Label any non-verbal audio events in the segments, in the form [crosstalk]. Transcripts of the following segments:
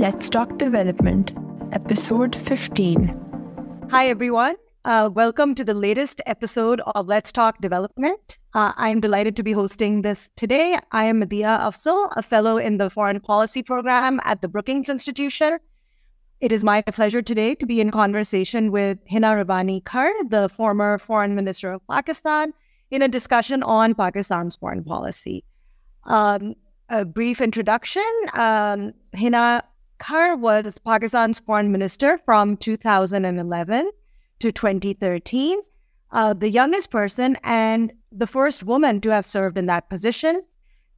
Let's Talk Development, Episode 15. Hi, everyone. Uh, welcome to the latest episode of Let's Talk Development. Uh, I'm delighted to be hosting this today. I am Madiha Afzal, a fellow in the Foreign Policy Program at the Brookings Institution. It is my pleasure today to be in conversation with Hina Rabbani Khar, the former Foreign Minister of Pakistan, in a discussion on Pakistan's foreign policy. Um, a brief introduction um, Hina Khar was Pakistan's foreign minister from 2011 to 2013, uh, the youngest person and the first woman to have served in that position.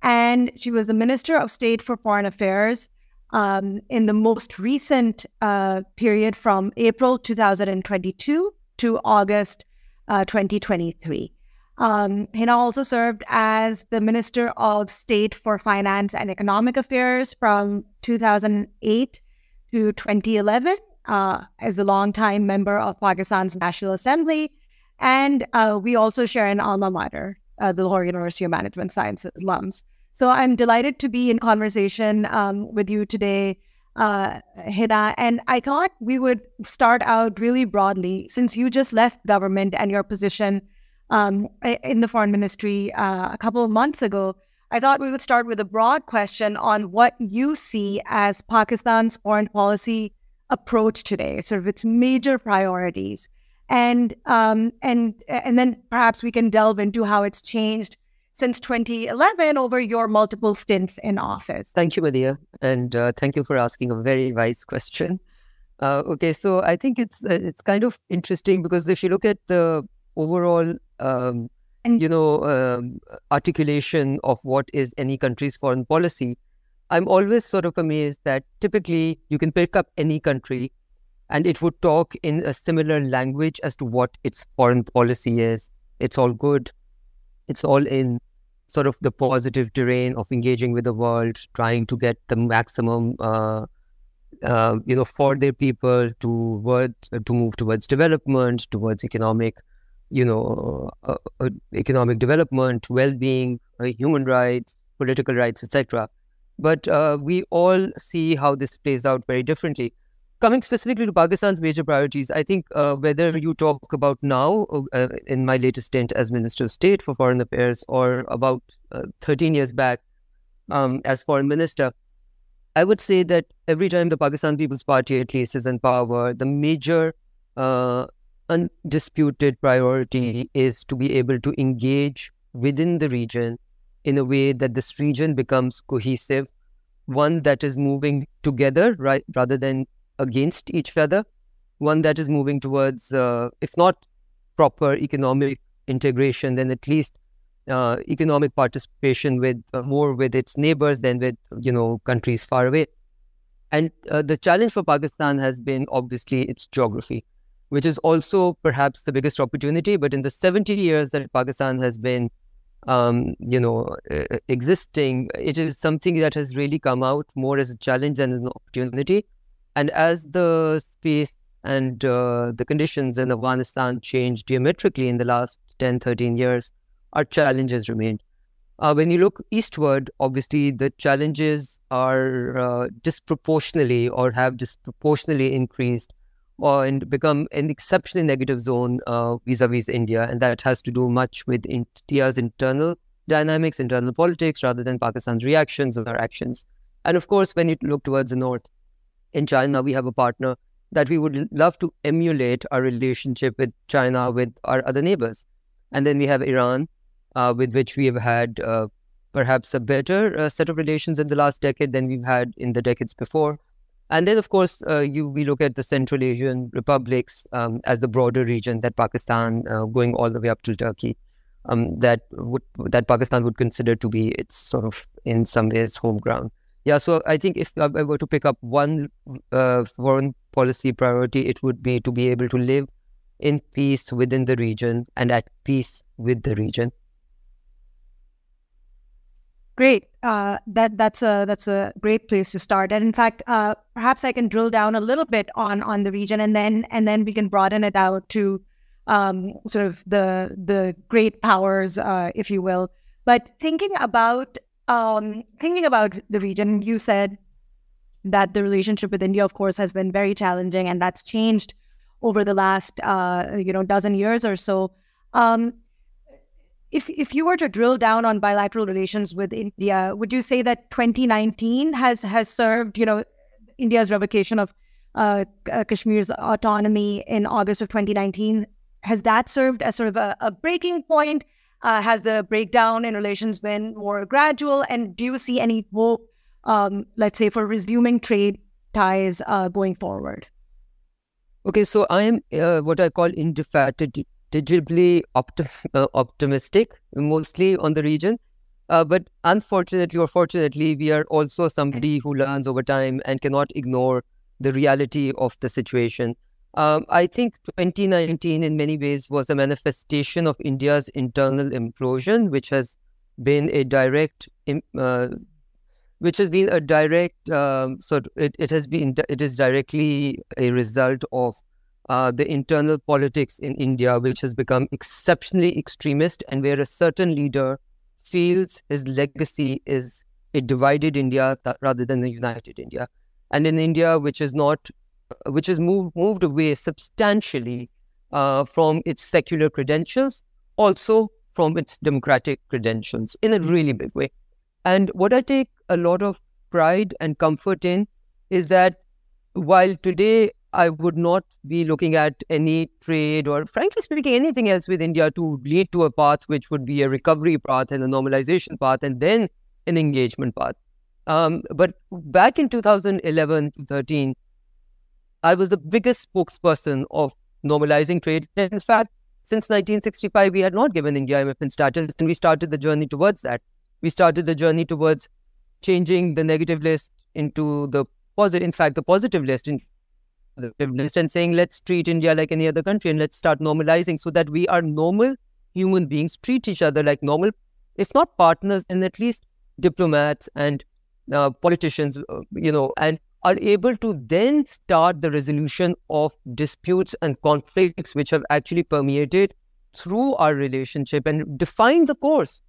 And she was the Minister of State for Foreign Affairs um, in the most recent uh, period from April 2022 to August uh, 2023. Um, Hina also served as the Minister of State for Finance and Economic Affairs from 2008 to 2011 uh, as a longtime member of Pakistan's National Assembly. And uh, we also share an alma mater, uh, the Lahore University of Management Sciences, LUMS. So I'm delighted to be in conversation um, with you today, uh, Hina. And I thought we would start out really broadly since you just left government and your position um, in the foreign ministry uh, a couple of months ago. I thought we would start with a broad question on what you see as Pakistan's foreign policy approach today, sort of its major priorities, and um, and and then perhaps we can delve into how it's changed since 2011 over your multiple stints in office. Thank you, Madiha, and uh, thank you for asking a very wise question. Uh, okay, so I think it's uh, it's kind of interesting because if you look at the overall, um, and, you know, um, articulation of what is any country's foreign policy, I'm always sort of amazed that typically you can pick up any country and it would talk in a similar language as to what its foreign policy is. It's all good. It's all in sort of the positive terrain of engaging with the world, trying to get the maximum, uh, uh, you know, for their people to to move towards development, towards economic, you know, uh, uh economic development, well-being, uh, human rights, political rights, etc. But uh, we all see how this plays out very differently. Coming specifically to Pakistan's major priorities, I think uh, whether you talk about now uh, in my latest stint as Minister of State for Foreign Affairs or about uh, 13 years back um, as Foreign Minister, I would say that every time the Pakistan People's Party at least is in power, the major uh, undisputed priority is to be able to engage within the region in a way that this region becomes cohesive, one that is moving together right rather than against each other, one that is moving towards, uh, if not proper economic integration, then at least uh, economic participation with uh, more with its neighbors than with you know countries far away. And uh, the challenge for Pakistan has been obviously its geography, which is also perhaps the biggest opportunity. But in the 70 years that Pakistan has been um, you know, existing, it is something that has really come out more as a challenge than as an opportunity. And as the space and uh, the conditions in Afghanistan changed geometrically in the last 10, 13 years, our challenges remained. Uh, when you look eastward, obviously the challenges are uh, disproportionately or have disproportionately increased or and become an exceptionally negative zone uh, vis-a-vis India, and that has to do much with India's internal dynamics, internal politics, rather than Pakistan's reactions or actions. And of course, when you look towards the north, in China, we have a partner that we would love to emulate our relationship with China with our other neighbors. And then we have Iran, uh, with which we have had uh, perhaps a better uh, set of relations in the last decade than we've had in the decades before. And then, of course, uh, you we look at the Central Asian republics um, as the broader region that Pakistan, uh, going all the way up to Turkey, um, that would that Pakistan would consider to be its sort of in some ways home ground. Yeah, so I think if I were to pick up one uh, foreign policy priority, it would be to be able to live in peace within the region and at peace with the region. Great. Uh, that that's a that's a great place to start. And in fact, uh, perhaps I can drill down a little bit on on the region, and then and then we can broaden it out to um, sort of the the great powers, uh, if you will. But thinking about um, thinking about the region, you said that the relationship with India, of course, has been very challenging, and that's changed over the last uh, you know dozen years or so. Um, if if you were to drill down on bilateral relations with India, would you say that 2019 has has served you know India's revocation of uh, uh, Kashmir's autonomy in August of 2019 has that served as sort of a, a breaking point? Uh, has the breakdown in relations been more gradual? And do you see any hope, um, let's say, for resuming trade ties uh, going forward? Okay, so I am uh, what I call indefatigably optim- [laughs] uh, optimistic, mostly on the region. Uh, but unfortunately or fortunately, we are also somebody who learns over time and cannot ignore the reality of the situation. Um, I think 2019, in many ways, was a manifestation of India's internal implosion, which has been a direct, uh, which has been a direct. Um, so it, it has been it is directly a result of uh, the internal politics in India, which has become exceptionally extremist, and where a certain leader feels his legacy is a divided India th- rather than a united India, and in India, which is not which has moved moved away substantially uh, from its secular credentials, also from its democratic credentials in a really big way. And what I take a lot of pride and comfort in is that while today I would not be looking at any trade or, frankly speaking, anything else with India to lead to a path which would be a recovery path and a normalization path and then an engagement path. Um, but back in 2011 to 13, I was the biggest spokesperson of normalizing trade. In fact, since 1965, we had not given India MFN status, and we started the journey towards that. We started the journey towards changing the negative list into the positive, in fact, the positive list into the positive list, and saying, let's treat India like any other country and let's start normalizing so that we are normal human beings, treat each other like normal, if not partners, and at least diplomats and uh, politicians, uh, you know, and are able to then start the resolution of disputes and conflicts which have actually permeated through our relationship and define the course.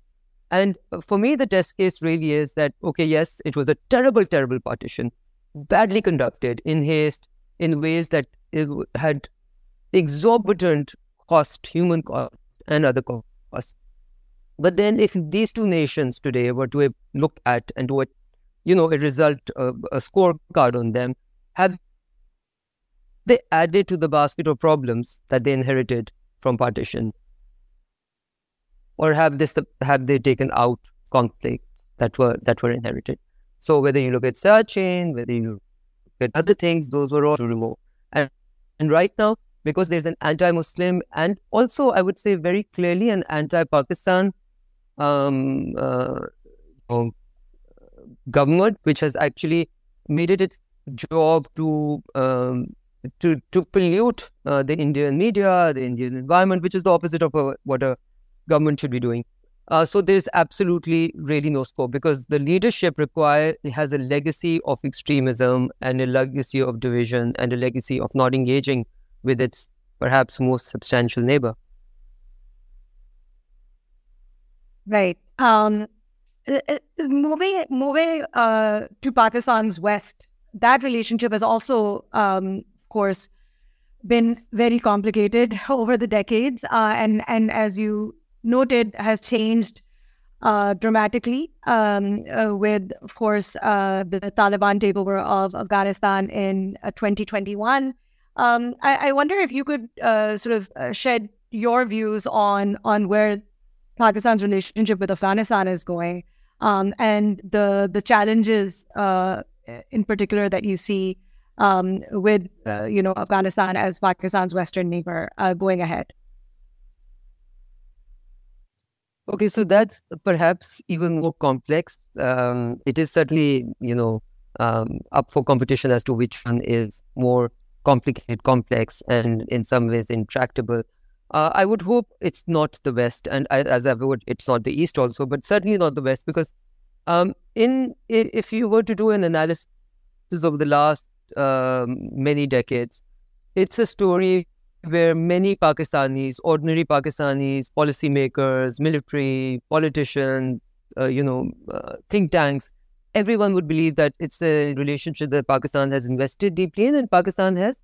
And for me, the test case really is that, okay, yes, it was a terrible, terrible partition, badly conducted, in haste, in ways that had exorbitant cost, human cost, and other costs. But then, if these two nations today were to look at and to you know, a result, uh, a scorecard on them, have they added to the basket of problems that they inherited from partition? Or have this have they taken out conflicts that were that were inherited? So whether you look at Siachen, whether you other things, those were all removed. And, and right now, because there's an anti-Muslim and also I would say very clearly an anti-Pakistan um, uh, government, which has actually made it its job to um, to to pollute uh, the Indian media, the Indian environment, which is the opposite of a, what a government should be doing. Uh, so there's absolutely really no scope because the leadership require has a legacy of extremism and a legacy of division and a legacy of not engaging with its perhaps most substantial neighbor. Right. Um, uh, uh, moving moving uh, to Pakistan's west, that relationship has also, um, of course, been very complicated [laughs] over the decades, uh, and and as you noted, has changed uh, dramatically um, uh, with, of course, the Taliban takeover of Afghanistan in 2021. Um, I, I, wonder if you could sort of shed your views on on where Pakistan's relationship with Afghanistan is going, um, and the the challenges uh, in particular that you see um, with uh, you know Afghanistan as Pakistan's western neighbor uh, going ahead. Okay, so that's perhaps even more complex. Um, it is certainly you know um, up for competition as to which one is more complicated, complex, and in some ways intractable. Uh, I would hope it's not the West, and I, as I would, it's not the East also, but certainly not the West, because um, in if you were to do an analysis over the last um, many decades, it's a story where many Pakistanis, ordinary Pakistanis, policymakers, military, politicians, uh, you know, uh, think tanks, everyone would believe that it's a relationship that Pakistan has invested deeply in and Pakistan has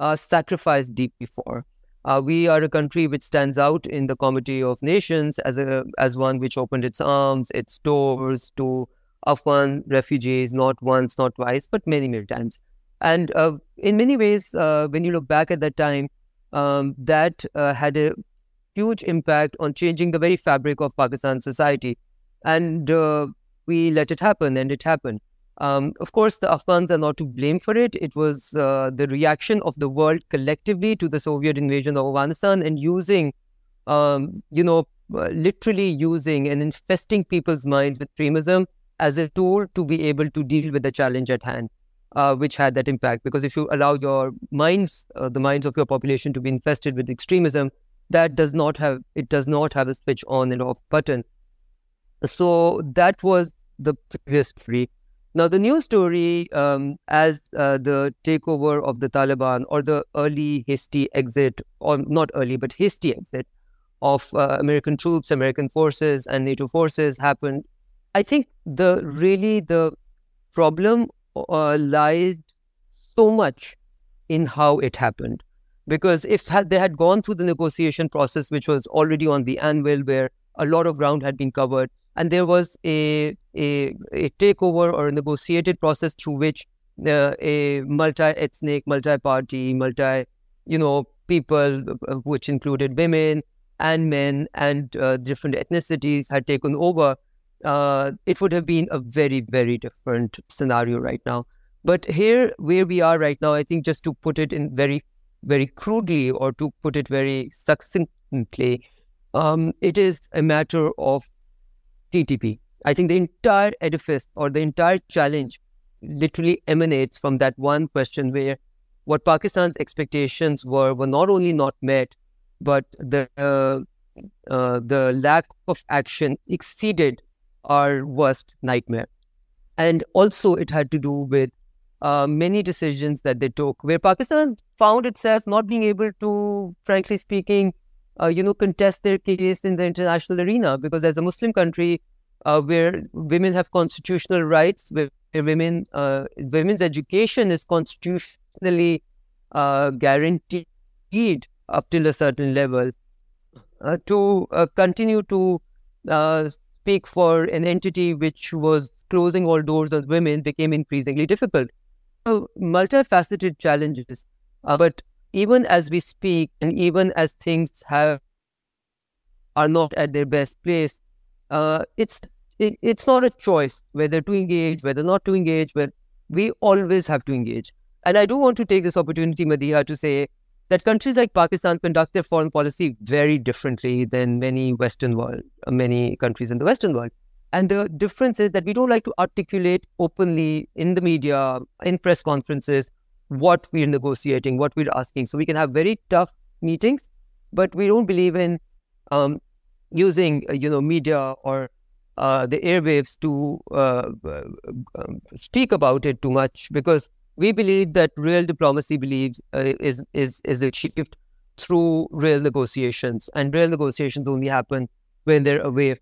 uh, sacrificed deeply for. Uh, we are a country which stands out in the Committee of Nations as a as one which opened its arms, its doors to Afghan refugees, not once, not twice, but many, many times. And uh, in many ways, uh, when you look back at that time, um, that uh, had a huge impact on changing the very fabric of Pakistan society. And uh, we let it happen, and it happened. Um, of course, the Afghans are not to blame for it. It was uh, the reaction of the world collectively to the Soviet invasion of Afghanistan and using, um, you know, uh, literally using and infesting people's minds with extremism as a tool to be able to deal with the challenge at hand, uh, which had that impact. Because if you allow your minds, uh, the minds of your population, to be infested with extremism, that does not have it does not have a switch on and off button. So that was the previous story. Now, the new story, um, as uh, the takeover of the Taliban or the early hasty exit, or not early, but hasty exit of uh, American troops, American forces, and NATO forces happened, I think the really the problem uh, lied so much in how it happened. Because if had, they had gone through the negotiation process, which was already on the anvil, where a lot of ground had been covered, and there was a a, a takeover or a negotiated process through which uh, a multi-ethnic, multi-party, multi, you know, people, uh, which included women and men and uh, different ethnicities, had taken over. Uh, it would have been a very, very different scenario right now. But here, where we are right now, I think just to put it in very, very crudely or to put it very succinctly, um, it is a matter of TTP. I think the entire edifice or the entire challenge literally emanates from that one question where what Pakistan's expectations were were not only not met, but the uh, uh, the lack of action exceeded our worst nightmare. And also, it had to do with uh, many decisions that they took, where Pakistan found itself not being able to, frankly speaking, uh, you know, contest their case in the international arena because as a Muslim country uh, where women have constitutional rights, where women uh, women's education is constitutionally uh, guaranteed up till a certain level, uh, to continue to speak for an entity which was closing all doors on women became increasingly difficult. So, multifaceted challenges, but even as we speak and even as things have are not at their best place, uh, it's it, it's not a choice whether to engage, whether not to engage. But we always have to engage. And I do want to take this opportunity, Madiha, to say that countries like Pakistan conduct their foreign policy very differently than many Western world, many countries in the Western world. And the difference is that we don't like to articulate openly in the media, in press conferences, what we're negotiating, what we're asking. So we can have very tough meetings, but we don't believe in um, using, uh, you know, media or uh, the airwaves to uh, uh, um, speak about it too much because we believe that real diplomacy believes uh, is is is achieved through real negotiations, and real negotiations only happen when they're away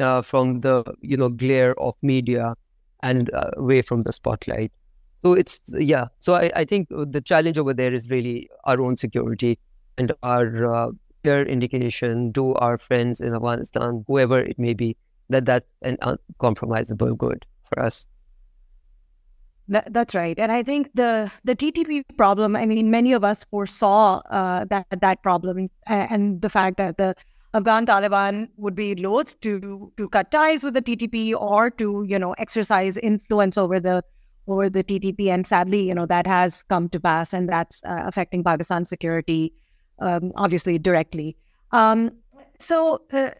uh, from the you know glare of media and away from the spotlight. So it's yeah. So I, I think the challenge over there is really our own security and our uh, clear indication to our friends in Afghanistan, whoever it may be, that that's an uncompromisable good for us. That, that's right, and I think the the TTP problem. I mean, many of us foresaw uh, that that problem, and the fact that the Afghan Taliban would be loath to to cut ties with the TTP or to you know exercise influence over the over the TTP. And sadly, you know, that has come to pass and that's uh, affecting Pakistan's security, um, obviously, directly. Um, so, uh,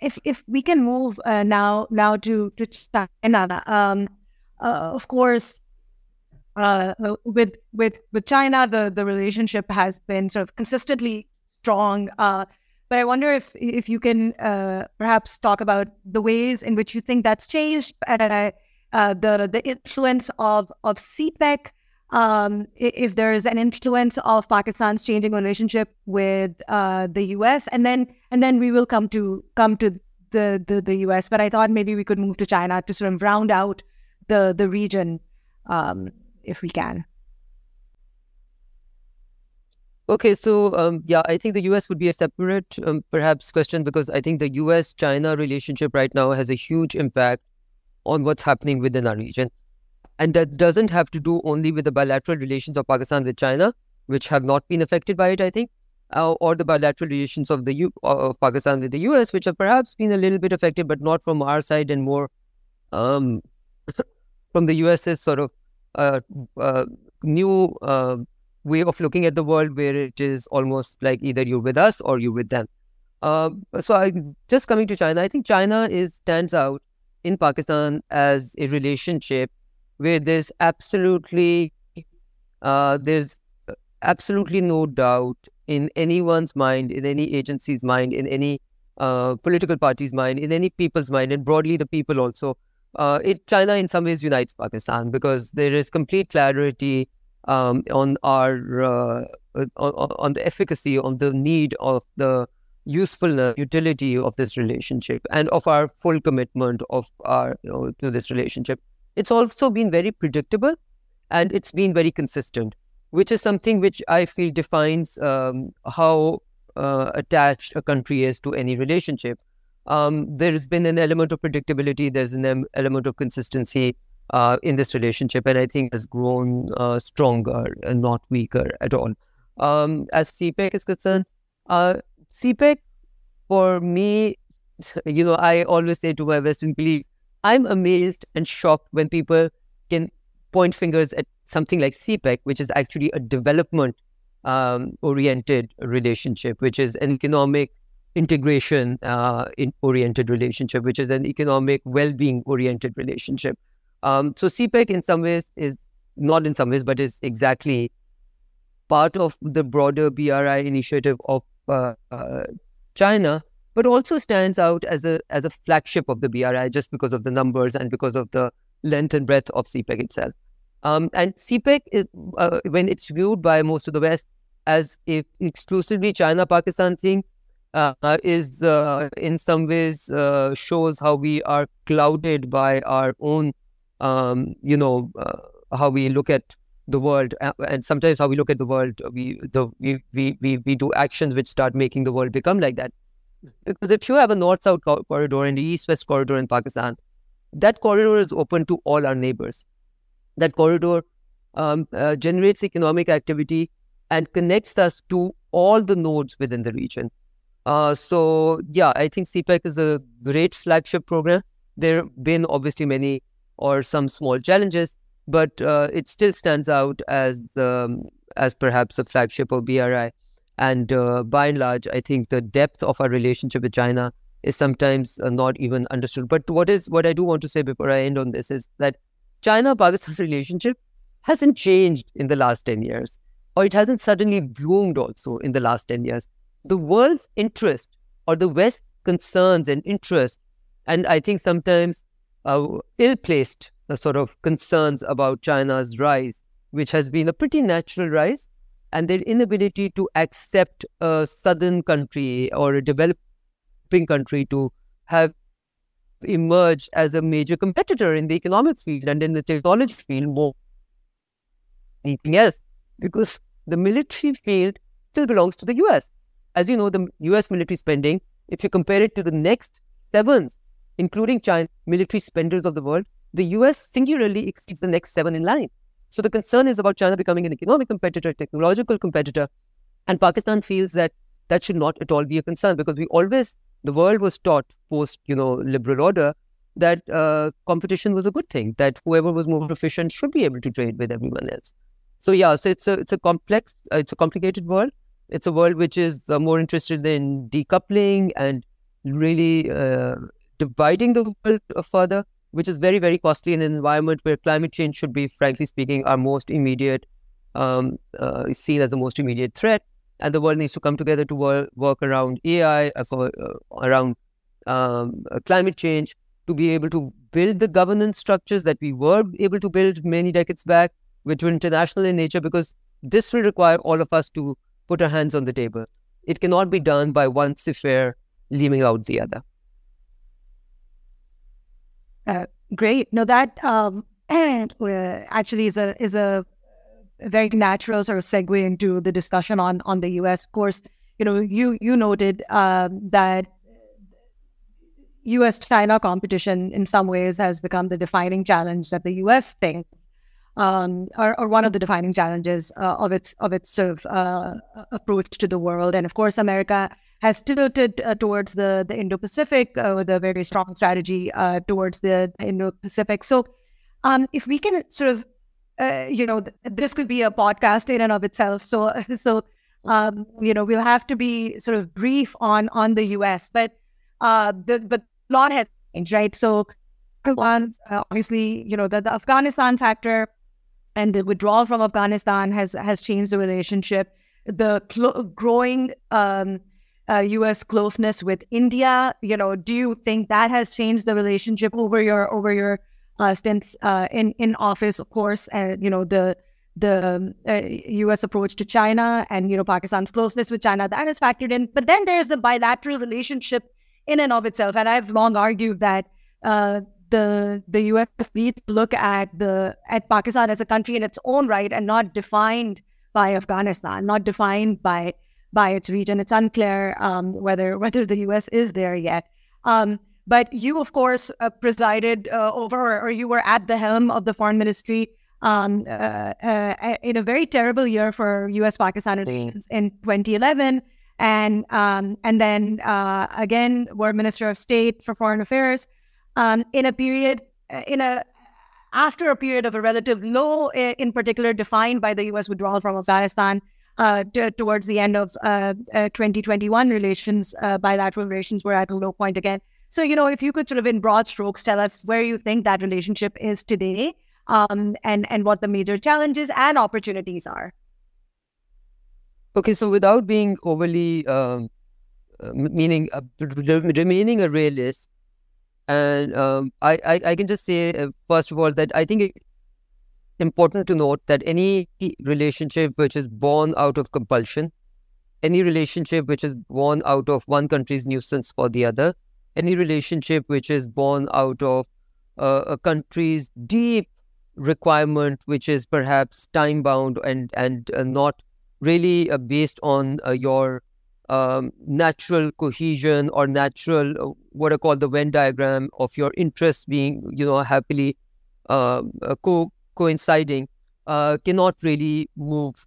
if if we can move uh, now now to to China, um, uh, of course, uh, with with with China, the the relationship has been sort of consistently strong. Uh, but I wonder if if you can perhaps talk about the ways in which you think that's changed, and uh, the the influence of of CPEC, um, if there is an influence of Pakistan's changing relationship with uh, the U.S., and then and then we will come to come to the, the the U.S. But I thought maybe we could move to China to sort of round out the the region, um, if we can. Okay, so um, yeah, I think the US would be a separate, um, perhaps, question because I think the US China relationship right now has a huge impact on what's happening within our region. And that doesn't have to do only with the bilateral relations of Pakistan with China, which have not been affected by it, I think, uh, or the bilateral relations of the U- of Pakistan with the US, which have perhaps been a little bit affected, but not from our side and more um, from the US's sort of uh, uh, new uh, way of looking at the world where it is almost like either you're with us or you're with them. Uh, so I just coming to China, I think China is stands out in Pakistan as a relationship where there's absolutely uh, there's absolutely no doubt in anyone's mind, in any agency's mind, in any uh, political party's mind, in any people's mind, and broadly the people also. Uh, it China in some ways unites Pakistan because there is complete clarity um, on our uh, on, on, the efficacy, on the need of the usefulness, utility of this relationship, and of our full commitment of our you know, to this relationship. It's also been very predictable, and it's been very consistent, which is something which I feel defines um, how uh, attached a country is to any relationship. Um, there's been an element of predictability. There's an element of consistency uh, in this relationship, and I think has grown uh, stronger and not weaker at all. Um, as CPEC is concerned, uh, CPEC for me, you know, I always say to my Western colleagues, I'm amazed and shocked when people can point fingers at something like CPEC, which is actually a development um, oriented relationship, which is an economic integration uh, in oriented relationship, which is an economic well being oriented relationship. Um, so CPEC in some ways is not in some ways, but is exactly part of the broader BRI initiative of uh, uh, China, but also stands out as a as a flagship of the BRI just because of the numbers and because of the length and breadth of CPEC itself. Um, and CPEC is uh, when it's viewed by most of the West as a exclusively China-Pakistan thing, uh, is uh, in some ways uh, shows how we are clouded by our own um, you know, uh, how we look at the world, uh, and sometimes how we look at the world, we the we, we we we do actions which start making the world become like that. Because if you have a north-south corridor and the east-west corridor in Pakistan, that corridor is open to all our neighbors. That corridor um, uh, generates economic activity and connects us to all the nodes within the region. Uh, so yeah, I think CPEC is a great flagship program. There have been obviously many or some small challenges, but uh, it still stands out as um, as perhaps a flagship of BRI. And uh, by and large, I think the depth of our relationship with China is sometimes uh, not even understood. But what is what I do want to say before I end on this is that China-Pakistan [laughs] relationship hasn't changed in the last ten years, or it hasn't suddenly bloomed also in the last ten years. The world's interest or the West's concerns and interest, and I think sometimes uh, ill-placed uh, sort of concerns about China's rise, which has been a pretty natural rise, and their inability to accept a southern country or a developing country to have emerged as a major competitor in the economic field and in the technology field more anything else, because the military field still belongs to the US. As you know, the US military spending, if you compare it to the next seven including China, military spenders of the world, the US singularly exceeds the next seven in line. So the concern is about China becoming an economic competitor, technological competitor, and Pakistan feels that that should not at all be a concern because we always, the world was taught post, you know, liberal order that uh, competition was a good thing, that whoever was more efficient should be able to trade with everyone else. So yeah, so it's a it's a complex, uh, it's a complicated world. It's a world which is uh, more interested in decoupling and really uh, dividing the world further, which is very, very costly in an environment where climate change should be, frankly speaking, our most immediate, um, uh, seen as the most immediate threat. And the world needs to come together to work, work around AI, uh, uh, around um, uh, climate change, to be able to build the governance structures that we were able to build many decades back, which were international in nature, because this will require all of us to put our hands on the table. It cannot be done by one CFAIR leaving out the other. Uh, great. No, that um, and [clears throat] uh, actually is a is a very natural sort of segue into the discussion on on the U.S. Of course, you know, you you noted um, that U.S. China competition in some ways has become the defining challenge that the U.S. thinks, um, or, one of the defining challenges uh, of its of its sort of uh, approach to the world. And of course, America has tilted uh, towards the the Indo-Pacific uh, with a very strong strategy uh, towards the Indo-Pacific. So, um, if we can sort of, uh, you know, th- this could be a podcast in and of itself. So, [laughs] so um, you know, we'll have to be sort of brief on on the U.S., but the but lot has changed, right? So, obviously, you know, the, the Afghanistan factor and the withdrawal from Afghanistan has has changed the relationship. The cl- growing um, uh, U.S. closeness with India, you know, do you think that has changed the relationship over your over your uh, stints uh, in in office? Of course, and you know the the uh, U.S. approach to China and you know Pakistan's closeness with China that is factored in. But then there's the bilateral relationship in and of itself, and I've long argued that uh, the the U.S. needs to look at the at Pakistan as a country in its own right and not defined by Afghanistan, not defined by by its region. It's unclear um, whether whether the U.S. is there yet. Um, but you, of course, uh, presided uh, over, or you were at the helm of the foreign ministry um, uh, uh, in a very terrible year for U.S.-Pakistan relations in 2011, and um, and then uh, again were Minister of State for Foreign Affairs um, in a period uh, in a after a period of a relative low, in particular defined by the U.S. withdrawal from Afghanistan. Uh, t- towards the end of uh, uh, 2021, relations, bilateral relations were at a low point again. So, you know, if you could sort of in broad strokes tell us where you think that relationship is today um, and and what the major challenges and opportunities are. Okay, so without being overly um, uh, meaning uh, remaining a realist, and um, I, I, I can just say uh, first of all that I think it's important to note that any relationship which is born out of compulsion, any relationship which is born out of one country's nuisance for the other, any relationship which is born out of uh, a country's deep requirement, which is perhaps time bound and and uh, not really uh, based on uh, your um, natural cohesion or natural uh, what I call the Venn diagram of your interests being you know happily um, uh, co- coinciding. Uh, cannot really move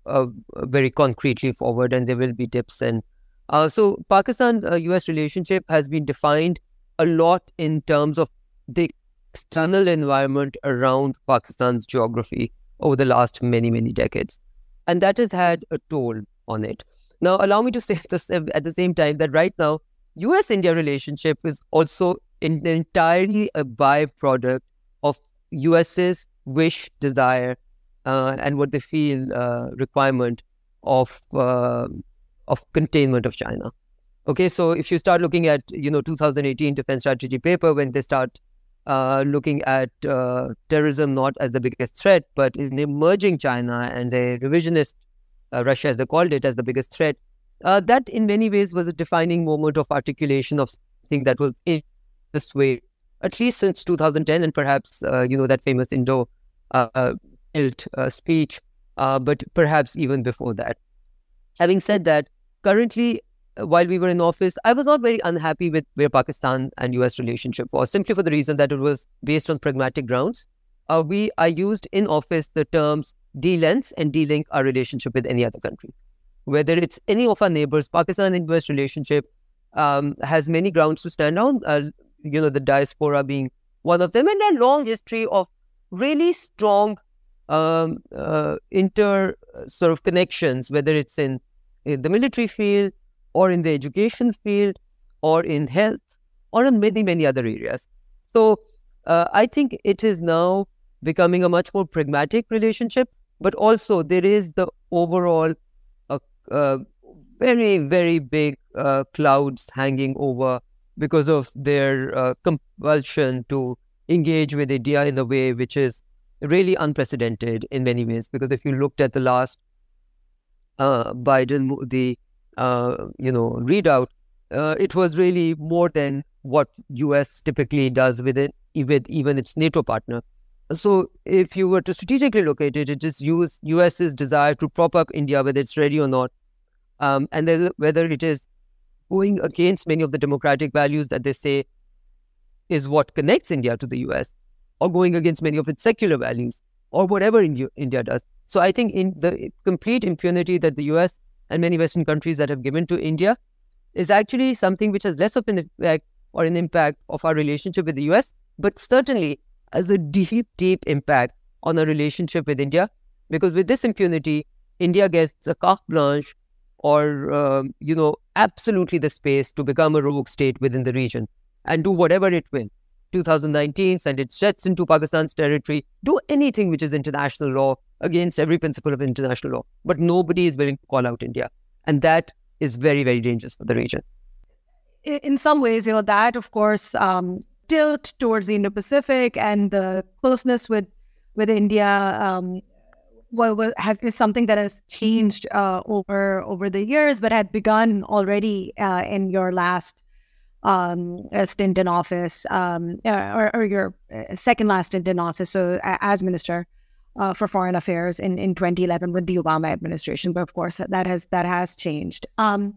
very concretely forward, and there will be dips. And so, Pakistan-U.S. relationship has been defined a lot in terms of the external environment around Pakistan's geography over the last many, many decades. And that has had a toll on it. Now, allow me to say [laughs] this at the same time that right now, US India relationship is also in, entirely a byproduct of US's wish, desire, uh, and what they feel uh, requirement of uh, of containment of China. Okay, so if you start looking at you know 2018 defense strategy paper when they start uh, looking at uh, terrorism not as the biggest threat, but in emerging China and the revisionist uh, Russia, as they called it, as the biggest threat. Uh, that, in many ways, was a defining moment of articulation of something that was in this way, at least since 2010, and perhaps uh, you know that famous Indo uh, speech, but perhaps even before that. Having said that, currently while we were in office, I was not very unhappy with where Pakistan and US relationship was, simply for the reason that it was based on pragmatic grounds. Uh, we I used in office the terms de-lens and de-link our relationship with any other country. Whether it's any of our neighbors, Pakistan and US relationship um, has many grounds to stand on. Uh, you know, the diaspora being one of them, and a long history of really strong um, uh, inter uh, sort of connections, whether it's in, in the military field, or in the education field or in health or in many, many other areas. So uh, I think it is now becoming a much more pragmatic relationship, but also there is the overall uh, very, very big uh, clouds hanging over because of their uh, compulsion to engage with India in a way which is really unprecedented in many ways. Because if you looked at the last uh, Biden, the uh, you know, readout, it was really more than what US typically does with it, with even its NATO partner. so if you were to strategically look at it, it just use US's desire to prop up India, whether it's ready or not, um, and then whether it is going against many of the democratic values that they say is what connects India to the US, or going against many of its secular values, or whatever India, does. So I think in the complete impunity that the US and many Western countries that have given to India is actually something which has less of an effect or an impact of our relationship with the US, but certainly has a deep, deep impact on our relationship with India. Because with this impunity, India gets a carte blanche or, um, you know, absolutely the space to become a rogue state within the region and do whatever it will. 2019, send its jets into Pakistan's territory, do anything which is international law against every principle of international law. But nobody is willing to call out India. And that is very, very dangerous for the region. In some ways, you know, that, of course, um, tilt towards the Indo-Pacific and the closeness with with India um, well, have, is something that has changed uh, over over the years, but had begun already uh, in your last um, stint in office, um, uh, or, or, your uh, second last stint in office, so as minister uh, for foreign affairs in, in 2011 with the Obama administration. But of course, that has that has changed. Um,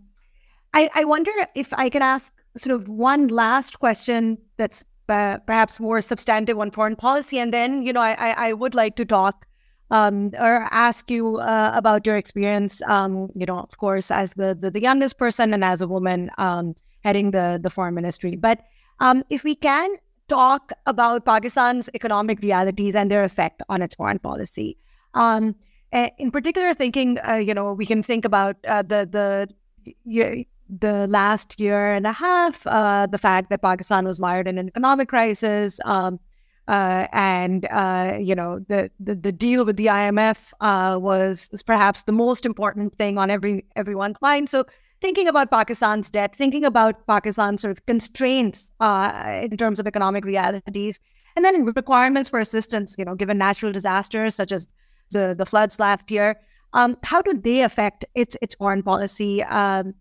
I, I wonder if I can ask sort of one last question that's uh, perhaps more substantive on foreign policy, and then you know I, I would like to talk um, or ask you uh, about your experience. Um, you know, of course, as the, the, the youngest person and as a woman um, heading the the foreign ministry. But um, if we can talk about Pakistan's economic realities and their effect on its foreign policy. Um, in particular, thinking, uh, you know, we can think about uh, the the the last year and a half, uh, the fact that Pakistan was mired in an economic crisis, um, uh, and uh, you know the, the, the deal with the IMF uh, was, perhaps the most important thing on every everyone's mind. So thinking about Pakistan's debt, thinking about Pakistan's sort of constraints uh, in terms of economic realities, and then requirements for assistance. You know, given natural disasters such as the the floods last year. Um, how do they affect its its foreign policy? Um,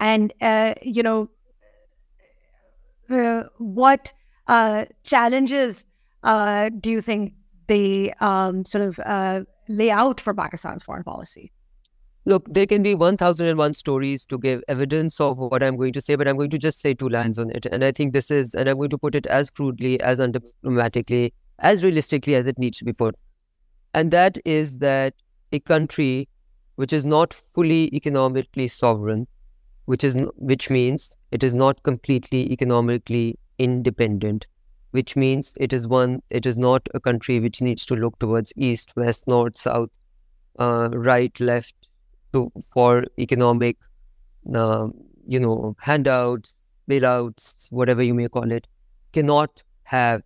and uh, you know what uh, challenges uh, do you think they um, sort of uh, for Pakistan's foreign policy? Look, there can be 1001 stories to give evidence of what I'm going to say, but I'm going to just say two lines on it. And I think this is, and I'm going to put it as crudely, as undiplomatically, as realistically as it needs to be put. And that is that a country which is not fully economically sovereign which is which means it is not completely economically independent which means it is one it is not a country which needs to look towards east west north south uh, right left to for economic uh, you know handouts bailouts whatever you may call it cannot have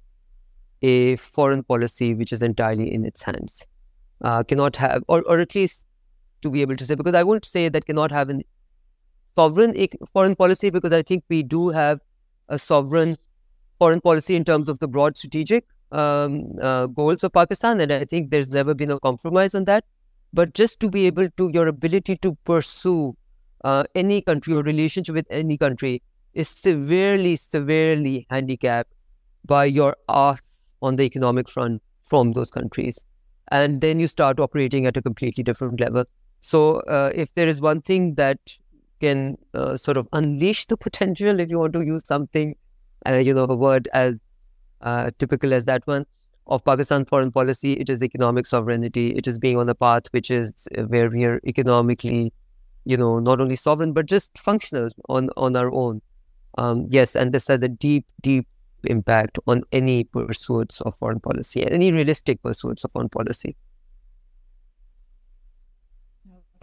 a foreign policy which is entirely in its hands. Uh, cannot have or, or at least to be able to say because i won't say that cannot have an sovereign foreign policy because I think we do have a sovereign foreign policy in terms of the broad strategic um, uh, goals of Pakistan, and I think there's never been a compromise on that. But just to be able to, your ability to pursue uh, any country or relationship with any country is severely, severely handicapped by your asks on the economic front from those countries. And then you start operating at a completely different level. So, uh, if there is one thing that can uh, sort of unleash the [laughs] potential if you want to use something, uh, you know, a word as uh, typical as that one of Pakistan's foreign policy. It is economic sovereignty. It is being on a path which is uh, where we are economically, you know, not only sovereign but just functional on on our own. Um, yes, and this has a deep, deep impact on any pursuits of foreign policy, any realistic pursuits of foreign policy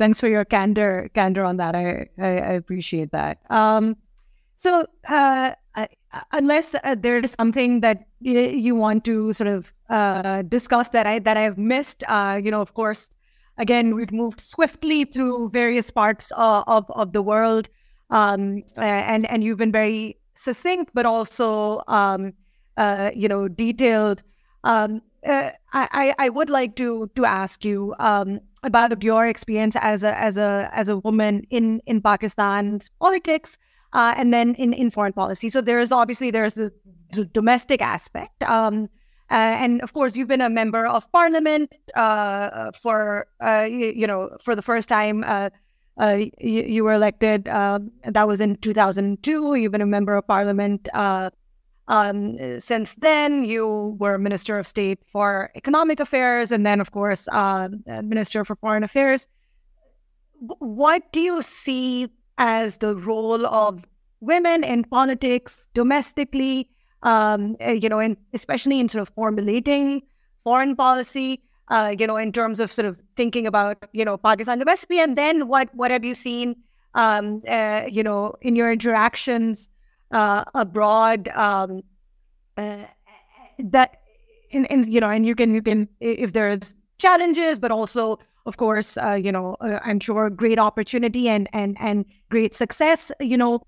thanks for your candor candor on that. I I, I appreciate that. Um, so uh, unless uh, there is something that you want to sort of uh, discuss that I that I've missed, uh, you know, of course, again we've moved swiftly through various parts uh, of of the world, um, and and you've been very succinct, but also um, uh, you know detailed. Um, I, I would like to to ask you um, about your experience as a as a as a woman in in Pakistan's politics uh, and then in in foreign policy. So there is obviously there's the, the domestic aspect. Um, Uh, and of course, you've been a member of parliament uh, for, uh, you, you, know, for the first time. Uh, uh, you, you, were elected. that was in 2002. You've been a member of parliament um, since then. You were Minister of State for Economic Affairs, and then, of course, Minister for Foreign Affairs. What do you see as the role of women in politics domestically? um, eh, you know, and especially in sort of formulating foreign policy, uh, you know, in terms of sort of thinking about, you know, Pakistan domestically, and then what what have you seen, um, uh, you know, in your interactions uh, abroad um, uh, that, in, in you know, and you can you can if there's challenges, but also of course, uh, you know, uh, I'm sure great opportunity and and and great success. You know,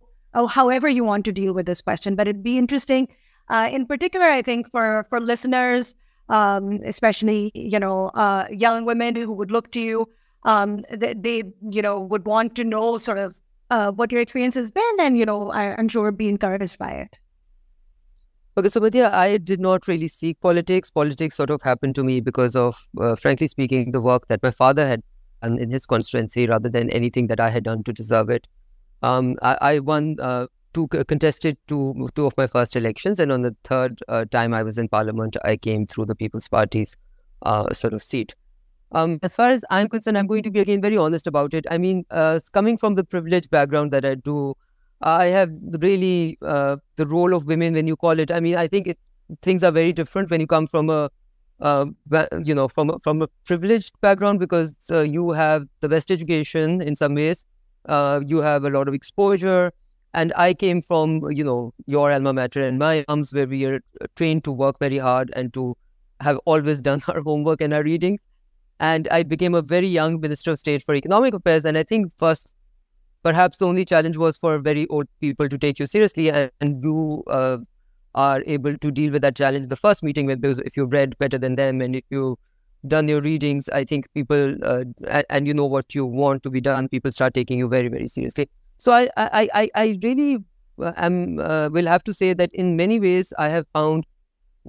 however you want to deal with this question, but it'd be interesting uh, in particular, I think for for listeners, um, especially you know uh, young women who would look to you, um, they, they, you know would want to know sort of uh, what your experience has been, and you know I, am sure be encouraged by it. Okay, so Madiha, I did not really seek politics. Politics sort of happened to me because of, uh, frankly speaking, the work that my father had done in his constituency rather than anything that I had done to deserve it. Um, I, I, won uh, two contested two two of my first elections, and on the third uh, time I was in parliament, I came through the People's Party's uh, sort of seat. Um, as far as I'm concerned, I'm going to be again very honest about it. I mean, uh, coming from the privileged background that I do, I have really uh, the role of women when you call it. I mean, I think it, things are very different when you come from a uh, you know from a, from a privileged background because uh, you have the best education in some ways. you have a lot of exposure and I came from, you know, your alma mater and my arms where we are trained to work very hard and to have always done [laughs] our homework and our readings. And I became a very young Minister of State for Economic Affairs. And I think first, perhaps the only challenge was for very old people to take you seriously. And, you uh, are able to deal with that challenge the first meeting with, because if you read better than them and if you done your readings, I think people, uh, and, and you know what you want to be done, people start taking you very, very seriously. So I I I, I really uh, am uh, will have to say that in many ways I have found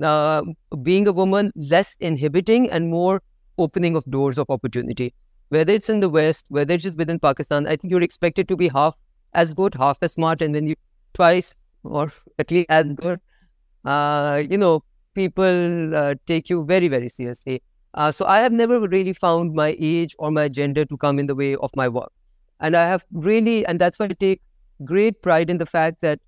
uh, being a woman less inhibiting and more opening of doors of opportunity. Whether it's in the West, whether it's just within Pakistan, I think you're expected to be half as good, half as smart, and then you twice or at least as good. Uh, you know, people uh, take you very, very seriously. Uh, so I have never really found my age or my gender to come in the way of my work. And I have really, and that's why I take great pride in the fact that,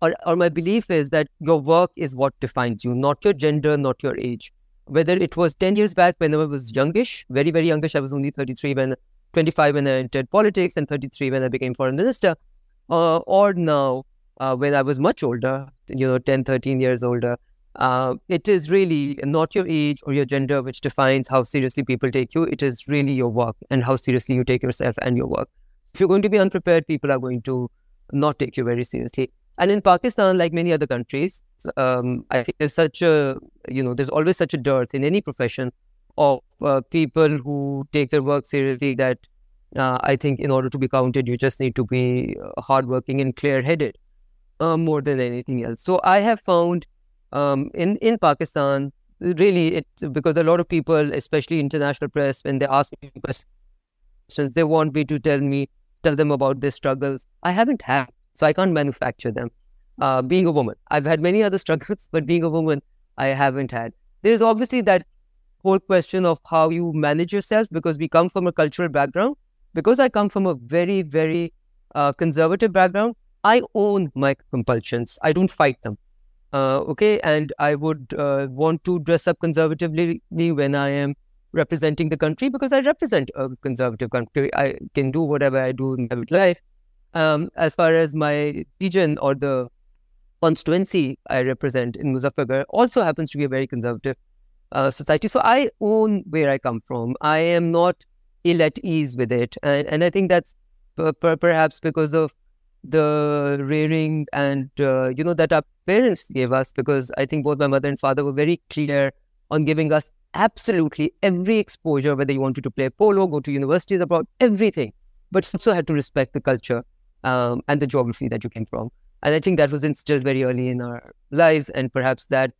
or, or my belief is that your work is what defines you, not your gender, not your age. Whether it was 10 years back when I was youngish, very, very youngish, I was only 33 when, 25 when I entered politics and 33 when I became foreign minister, uh, or now uh, when I was much older, you know, 10, 13 years older. Uh, it is really not your age or your gender which defines how seriously people take you. It is really your work and how seriously you take yourself and your work. If you're going to be unprepared, people are going to not take you very seriously. And in Pakistan, like many other countries, um, I think there's such a, you know, there's always such a dearth in any profession of uh, people who take their work seriously that uh, I think in order to be counted, you just need to be uh, hardworking and clear headed uh, more than anything else. So I have found um, in in Pakistan, really, it's because a lot of people, especially international press, when they ask me questions, they want me to tell me tell them about their struggles. I haven't had, so I can't manufacture them. Uh, being a woman, I've had many other struggles, [laughs] but being a woman, I haven't had. There is obviously that whole question of how you manage yourself because we come from a cultural background. Because I come from a very, very uh, conservative background, I own my compulsions. I don't fight them. Uh, okay, and I would uh, want to dress up conservatively when I am representing the country because I represent a conservative country. I can do whatever I do in my life. Um, as far as my region or the constituency I represent in Muzaffargarh also happens to be a very conservative uh, society. So I own where I come from. I am not ill at ease with it. And, and I think that's perhaps because of the rearing and uh, you know that our parents gave us because i think both my mother and father were very clear on giving us absolutely every exposure whether you wanted to play polo go to universities abroad everything but also had to respect the culture um, and the geography that you came from and i think that was instilled very early in our lives and perhaps that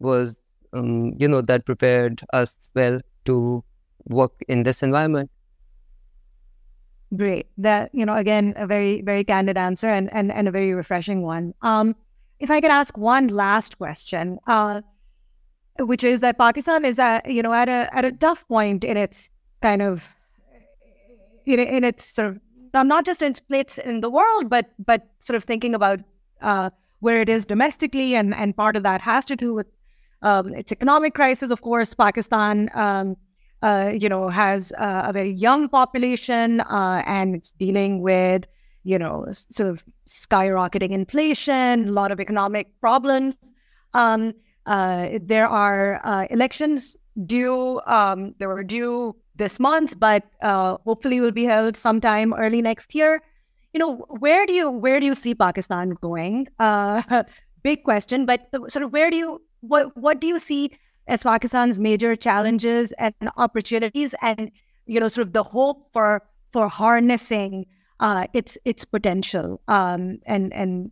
was um, you know, that prepared us well to work in this environment. Great. That, you know, again, a very, very candid answer and, and, and a very refreshing one. Um, if I could ask one last question, uh, which is that Pakistan is at, you know, at a at a tough point in its kind of know, in its sort of not just in place in the world, but but sort of thinking about uh, where it is domestically, and and part of that has to do with um, its economic crisis. Of course, Pakistan, um, uh, you know, has uh, a very young population, uh, and it's dealing with you know sort of skyrocketing inflation, a lot of economic problems. Um, uh, there are uh, elections due. Um, there were due this month, but uh, hopefully will be held sometime early next year. You know, where do you where do you see Pakistan going? Uh, [laughs] big question, but sort of where do you what what do you see as Pakistan's major challenges and opportunities, and you know, sort of the hope for for harnessing uh, its its potential, um, and and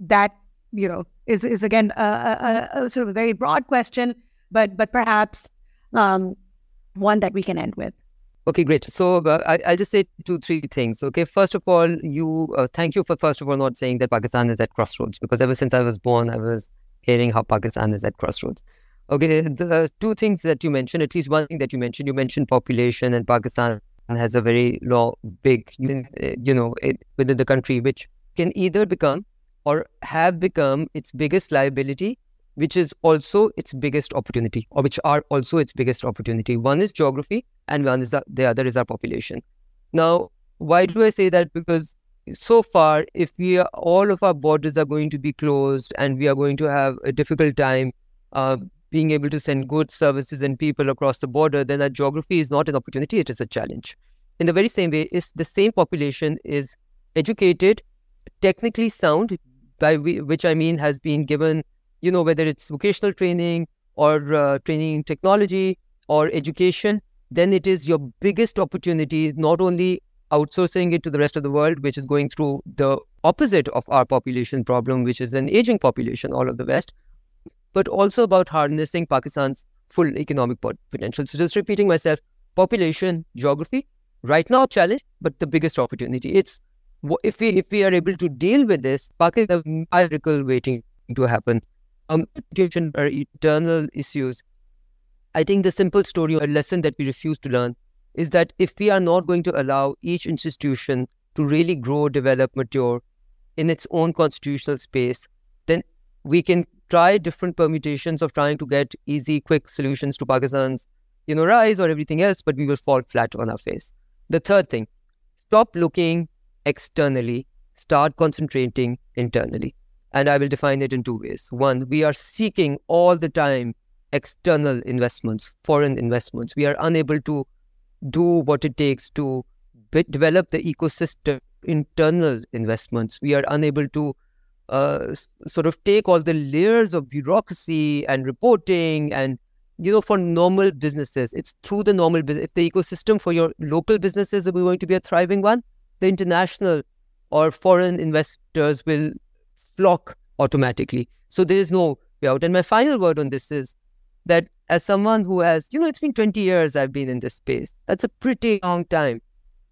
that you know is is again a, a, a, sort of very broad question, but but perhaps um, one that we can end with. Okay, great. So uh, I, will just say two, three things. Okay, first of all, you uh, thank you for first of all not saying that Pakistan is at crossroads because ever since I was born, I was hearing how Pakistan is at crossroads. Okay, the two things that you mentioned, at least one thing that you mentioned, you mentioned population and Pakistan has a very long, big, you know, it, within the country, which can either become or have become its biggest liability which is also its biggest opportunity, or which are also its biggest opportunity. One is geography, and one is the, the other is our population. Now, why do I say that? Because so far, if we are, all of our borders are going to be closed, and we are going to have a difficult time uh, being able to send goods, services, and people across the border, then our geography is not an opportunity; it is a challenge. In the very same way, if the same population is educated, technically sound, by which I mean has been given you know, whether it's vocational training or uh, training in technology or education, then it is your biggest opportunity, not only outsourcing it to the rest of the world, which is going through the opposite of our population problem, which is an aging population, all of the West, but also about harnessing Pakistan's full economic potential. So just repeating myself, population, geography, right now challenge, but the biggest opportunity. It's if we if we are able to deal with this, Pakistan miracle waiting to happen education are eternal issues. I think the simple story or lesson that we refuse to learn is that if we are not going to allow each institution to really grow, develop, mature in its own constitutional space, then we can try different permutations of trying to get easy, quick solutions to Pakistan's, you know, rise or everything else, but we will fall flat on our face. The third thing, stop looking externally, start concentrating internally. And I will define it in two ways. One, we are seeking all the time external investments, foreign investments. We are unable to do what it takes to develop the ecosystem, internal investments. We are unable to uh, sort of take all the layers of bureaucracy and reporting and you know for normal businesses it's through the normal business if the ecosystem for your local businesses is going to be a thriving one the international or foreign investors will flock automatically. So there is no way out. And my final word on this is that as someone who has, you know, it's been 20 years I've been in this space. That's a pretty long time.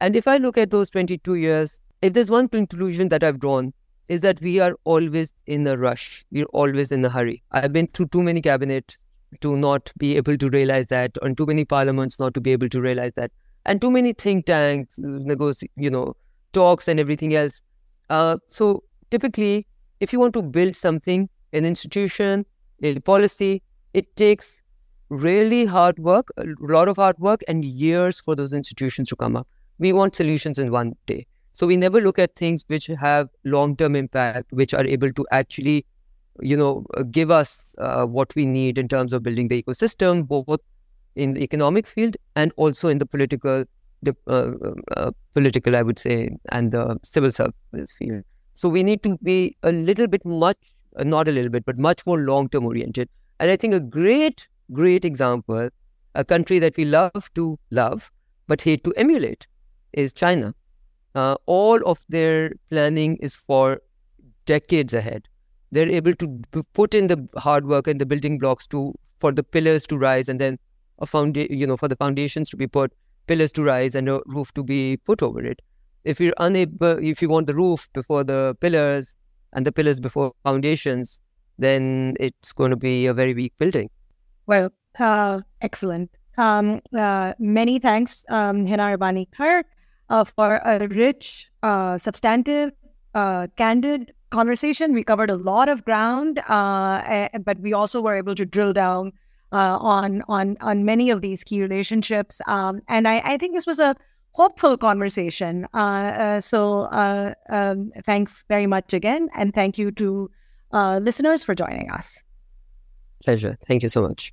And if I look at those 22 years, if there's one conclusion that I've drawn, is that we are always in a rush. We're always in a hurry. I've been through too many cabinets to not be able to realize that, and too many parliaments not to be able to realize that, and too many think tanks, negoti- you know, talks and everything else. Uh, so typically, if you want to build something, an institution, a policy, it takes really hard work, a lot of hard work, and years for those institutions to come up. We want solutions in one day. So we never look at things which have long-term impact, which are able to actually, you know, give us uh, what we need in terms of building the ecosystem, both in the economic field and also in the political, the uh, uh, political, I would say, and the civil service field. So we need to be a little bit much, uh, not a little bit, but much more long term oriented. And I think a great, great example, a country that we love to love, but hate to emulate, is China. Uh, all of their planning is for decades ahead. They're able to put in the hard work and the building blocks to for the pillars to rise and then a foundation, you know, for the foundations to be put, pillars to rise and a roof to be put over it. If you're unable, if you want the roof before the pillars and the pillars before foundations, then it's going to be a very weak building. Well, uh, excellent. Um, uh, many thanks, um, Hina Khar, uh, for a rich, uh, substantive, uh, candid conversation. We covered a lot of ground, uh, but we also were able to drill down on on on many of these key relationships. Um, and I, I, think this was a hopeful conversation. Uh, uh so uh, um, thanks very much again, and thank you to listeners for joining us. Pleasure. Thank you so much.